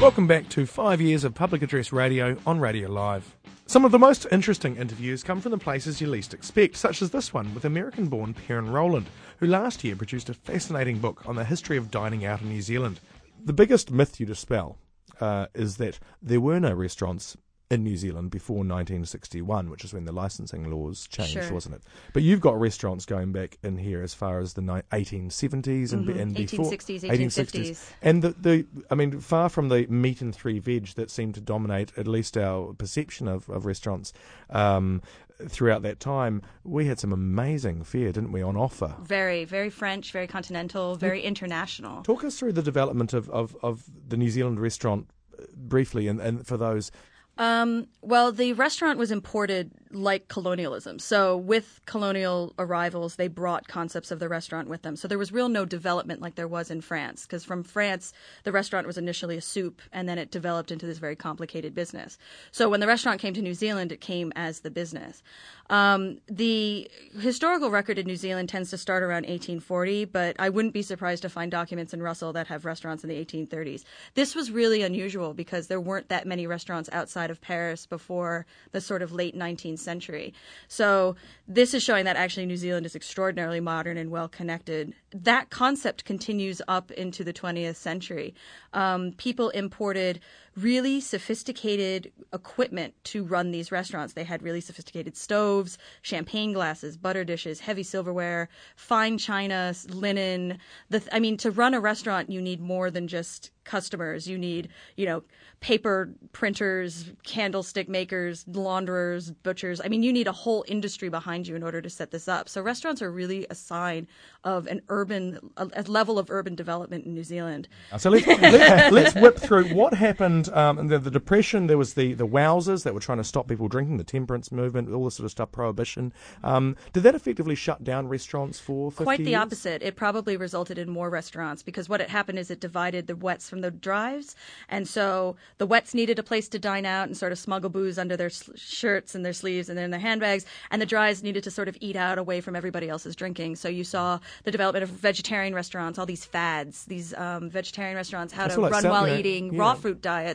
Welcome back to five years of public address radio on Radio Live. Some of the most interesting interviews come from the places you least expect, such as this one with American born Perrin Rowland, who last year produced a fascinating book on the history of dining out in New Zealand. The biggest myth you dispel uh, is that there were no restaurants in New Zealand before 1961, which is when the licensing laws changed, Sure. wasn't it? But you've got restaurants going back in here as far as the ni- 1870s and, be- and before 1860s, 1860s. And the, the, I mean, far from the meat and three veg that seemed to dominate at least our perception of, of restaurants um, throughout that time, we had some amazing fare, didn't we, on offer? Very, very French, very continental, very international. Talk us through the development of, of, of the New Zealand restaurant uh, briefly, and, and for those Um, well, the restaurant was imported like colonialism. So, with colonial arrivals, they brought concepts of the restaurant with them. So, there was real no development like there was in France. Because from France, the restaurant was initially a soup, and then it developed into this very complicated business. So, when the restaurant came to New Zealand, it came as the business. Um, the historical record in New Zealand tends to start around 1840, but I wouldn't be surprised to find documents in Russell that have restaurants in the 1830s. This was really unusual because there weren't that many restaurants outside of Paris before the sort of late 19th century. So this is showing that actually New Zealand is extraordinarily modern and well connected. That concept continues up into the 20th century. Um, people imported really sophisticated equipment to run these restaurants. They had really sophisticated stoves, champagne glasses, butter dishes, heavy silverware, fine china, linen. The, I mean, to run a restaurant, you need more than just customers. You need, you know, paper printers, candlestick makers, launderers, butchers. I mean, you need a whole industry behind you in order to set this up. So restaurants are really a sign of an urban, a, level of urban development in New Zealand. So let's, let, let's whip through what happened um, in the, the Depression. There was the, the Wowsers that were trying to stop people drinking, the temperance movement, all this sort of stuff, prohibition. Um, did that effectively shut down restaurants for 50 Quite the years? opposite. It probably resulted in more restaurants because what had happened is it divided the wets from the drives. And so the wets needed a place to dine out and sort of smuggle booze under their s- shirts and their sleeves and in their handbags. And the drives needed to sort of eat out away from everybody else's drinking. So you saw the development of vegetarian restaurants, all these fads, these um, vegetarian restaurants, how That's to like run South- while eating, yeah. raw fruit diets,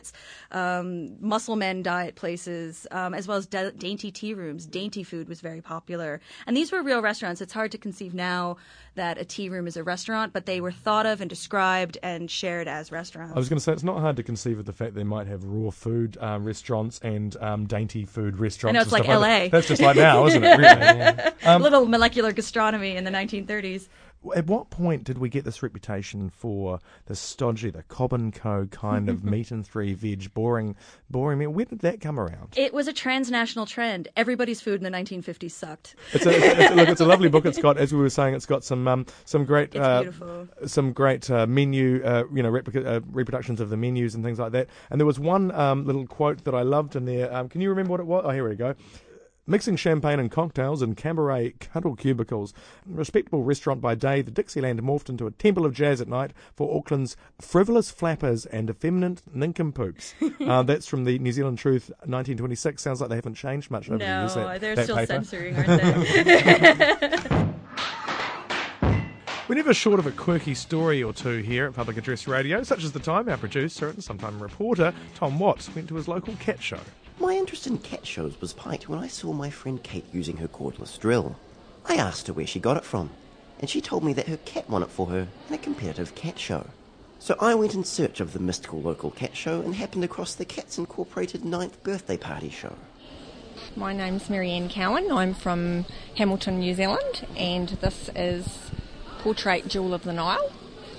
um, muscle men diet places, um, as well as da- dainty tea rooms. Dainty food was very popular. And these were real restaurants. It's hard to conceive now that a tea room is a restaurant, but they were thought of and described and shared as restaurants. I was going to say it's not hard to conceive of the fact they might have raw food um, restaurants and um, dainty food restaurants. I know, it's like LA. that. That's just like now, isn't it? Really? Um, Little molecular gastronomy in the 1930s. At what point did we get this reputation for the stodgy, the Cobb and Co kind of meat and three veg, boring, boring meal? Where did that come around? It was a transnational trend. Everybody's food in the 1950s sucked. It's a, it's a, look, it's a lovely book. It's got, as we were saying, it's got some um, some great uh, some great uh, menu, uh, you know, replica- uh, reproductions of the menus and things like that. And there was one um, little quote that I loved in there. Um, can you remember what it was? Oh, here we go. Mixing champagne and cocktails in cabaret cuddle cubicles. A Respectable restaurant by day, the Dixieland morphed into a temple of jazz at night for Auckland's frivolous flappers and effeminate nincompoops. uh, that's from the New Zealand Truth, 1926. Sounds like they haven't changed much over the years. That, they're that still paper. censoring, aren't they? We're never short of a quirky story or two here at Public Address Radio, such as the time our producer and sometime reporter, Tom Watts, went to his local cat show. My interest in cat shows was piqued when I saw my friend Kate using her cordless drill. I asked her where she got it from, and she told me that her cat won it for her in a competitive cat show. So I went in search of the mystical local cat show and happened across the Cats Incorporated ninth birthday party show. My name's Marianne Cowan. I'm from Hamilton, New Zealand, and this is Portrait Jewel of the Nile.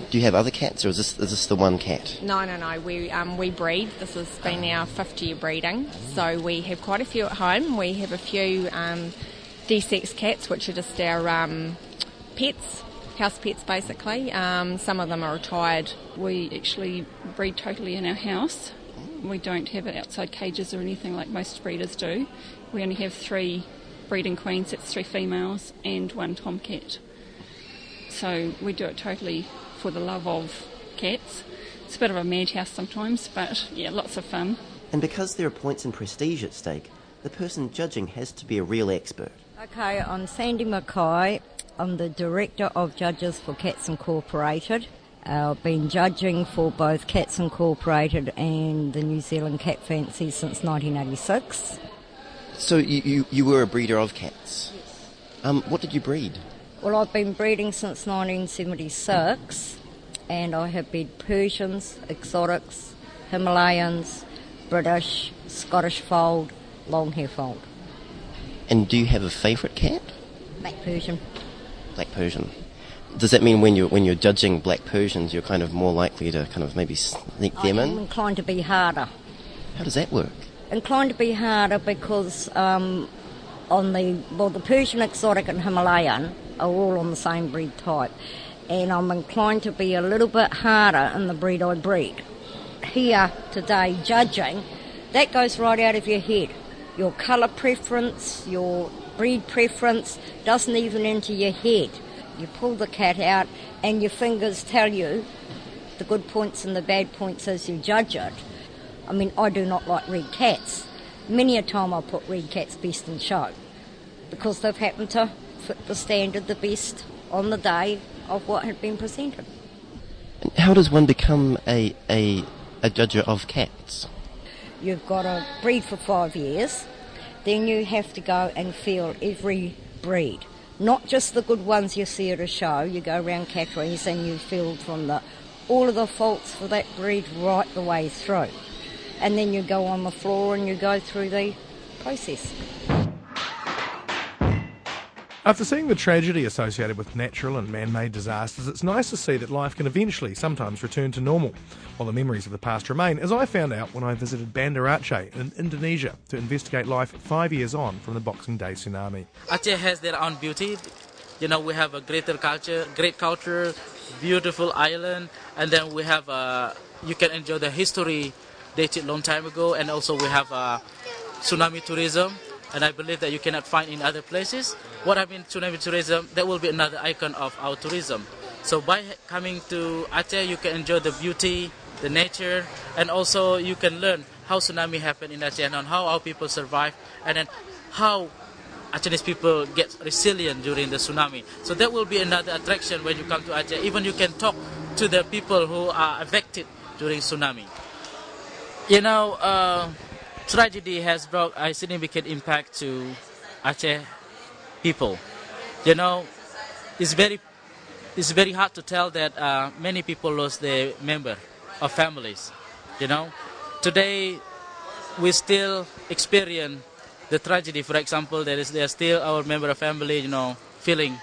Do you have other cats, or is this, is this the one cat? No, no, no. We um, we breed. This has been our fifth year breeding, so we have quite a few at home. We have a few um, desexed cats, which are just our um, pets, house pets, basically. Um, some of them are retired. We actually breed totally in our house. We don't have it outside cages or anything like most breeders do. We only have three breeding queens, that's three females, and one tomcat. So we do it totally for the love of cats. It's a bit of a madhouse sometimes, but yeah, lots of fun. And because there are points and prestige at stake, the person judging has to be a real expert. Okay, I'm Sandy Mackay. I'm the Director of Judges for Cats Incorporated. Uh, I've been judging for both Cats Incorporated and the New Zealand Cat Fancy since 1986. So you, you, you were a breeder of cats. Yes. Um, what did you breed? Well, I've been breeding since 1976 and I have bred Persians, exotics, Himalayans, British, Scottish fold, long hair fold. And do you have a favourite cat? Black Persian. Black Persian. Does that mean when you're when you're judging black Persians, you're kind of more likely to kind of maybe sneak them I am in? inclined to be harder. How does that work? Inclined to be harder because um, on the well, the Persian exotic and Himalayan are all on the same breed type, and I'm inclined to be a little bit harder in the breed I breed. Here today, judging, that goes right out of your head. Your colour preference, your breed preference doesn't even enter your head. You pull the cat out, and your fingers tell you the good points and the bad points as you judge it. I mean, I do not like red cats. Many a time I put red cats best in show because they've happened to fit the standard the best on the day of what had been presented. How does one become a a a judger of cats? You've got to breed for five years, then you have to go and feel every breed. Not just the good ones you see at a show. You go around catteries and you feel from the all of the faults for that breed right the way through. And then you go on the floor and you go through the process. After seeing the tragedy associated with natural and man made disasters, it's nice to see that life can eventually sometimes return to normal, while the memories of the past remain, as I found out when I visited Banda Aceh in Indonesia to investigate life five years on from the Boxing Day tsunami. Aceh has their own beauty. You know, we have a greater culture, great culture, beautiful island, and then we have uh, you can enjoy the history dated long time ago, and also we have uh, tsunami tourism, and I believe that you cannot find in other places. What I mean tsunami tourism, that will be another icon of our tourism. So by coming to Aceh, you can enjoy the beauty, the nature, and also you can learn how tsunami happened in Aceh and how our people survive, and then how Acehese people get resilient during the tsunami. So that will be another attraction when you come to Aceh. Even you can talk to the people who are affected during tsunami. You know, uh, tragedy has brought a significant impact to Aceh people. You know, it's very it's very hard to tell that uh, many people lost their member of families. You know, today we still experience the tragedy. For example, there is there still our member of family, you know, feeling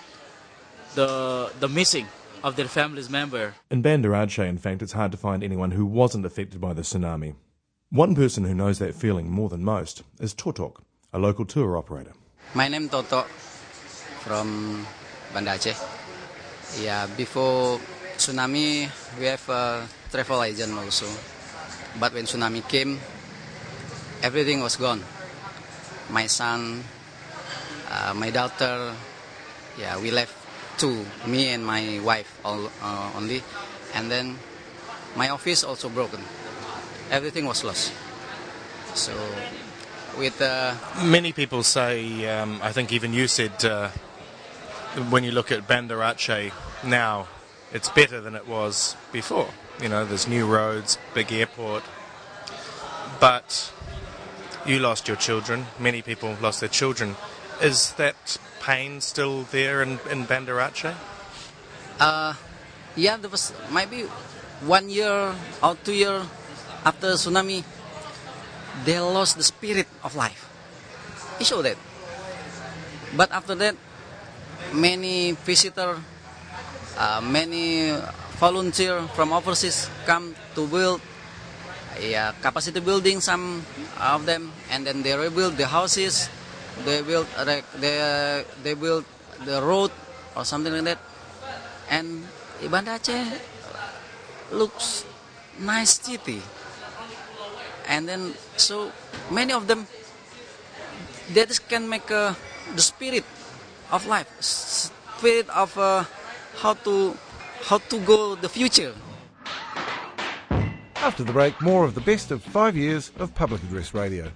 the the missing of their family's member. In Banda Aceh, in fact, it's hard to find anyone who wasn't affected by the tsunami. One person who knows that feeling more than most is Totok, a local tour operator. My name Toto from Banda. Yeah, before tsunami we have a travel agent also. But when tsunami came, everything was gone. My son, uh, my daughter, yeah, we left two, me and my wife all, uh, only. And then my office also broken. Everything was lost. So with uh, Many people say, um, I think even you said, uh, when you look at Banda Aceh now, it's better than it was before. You know, there's new roads, big airport. But you lost your children. Many people lost their children. Is that pain still there in, in Banda Aceh? Uh, yeah, there was maybe one year or two year after tsunami, they lost the spirit of life. You show that. But after that, many visitor, uh, many volunteer from overseas come to build yeah, capacity building some of them and then they rebuild the houses they build uh, they, they build the road or something like that and Banda Aceh looks nice city and then so many of them just can make uh, the spirit of life spirit of uh, how to how to go the future After the break, more of the best of five years of public address radio.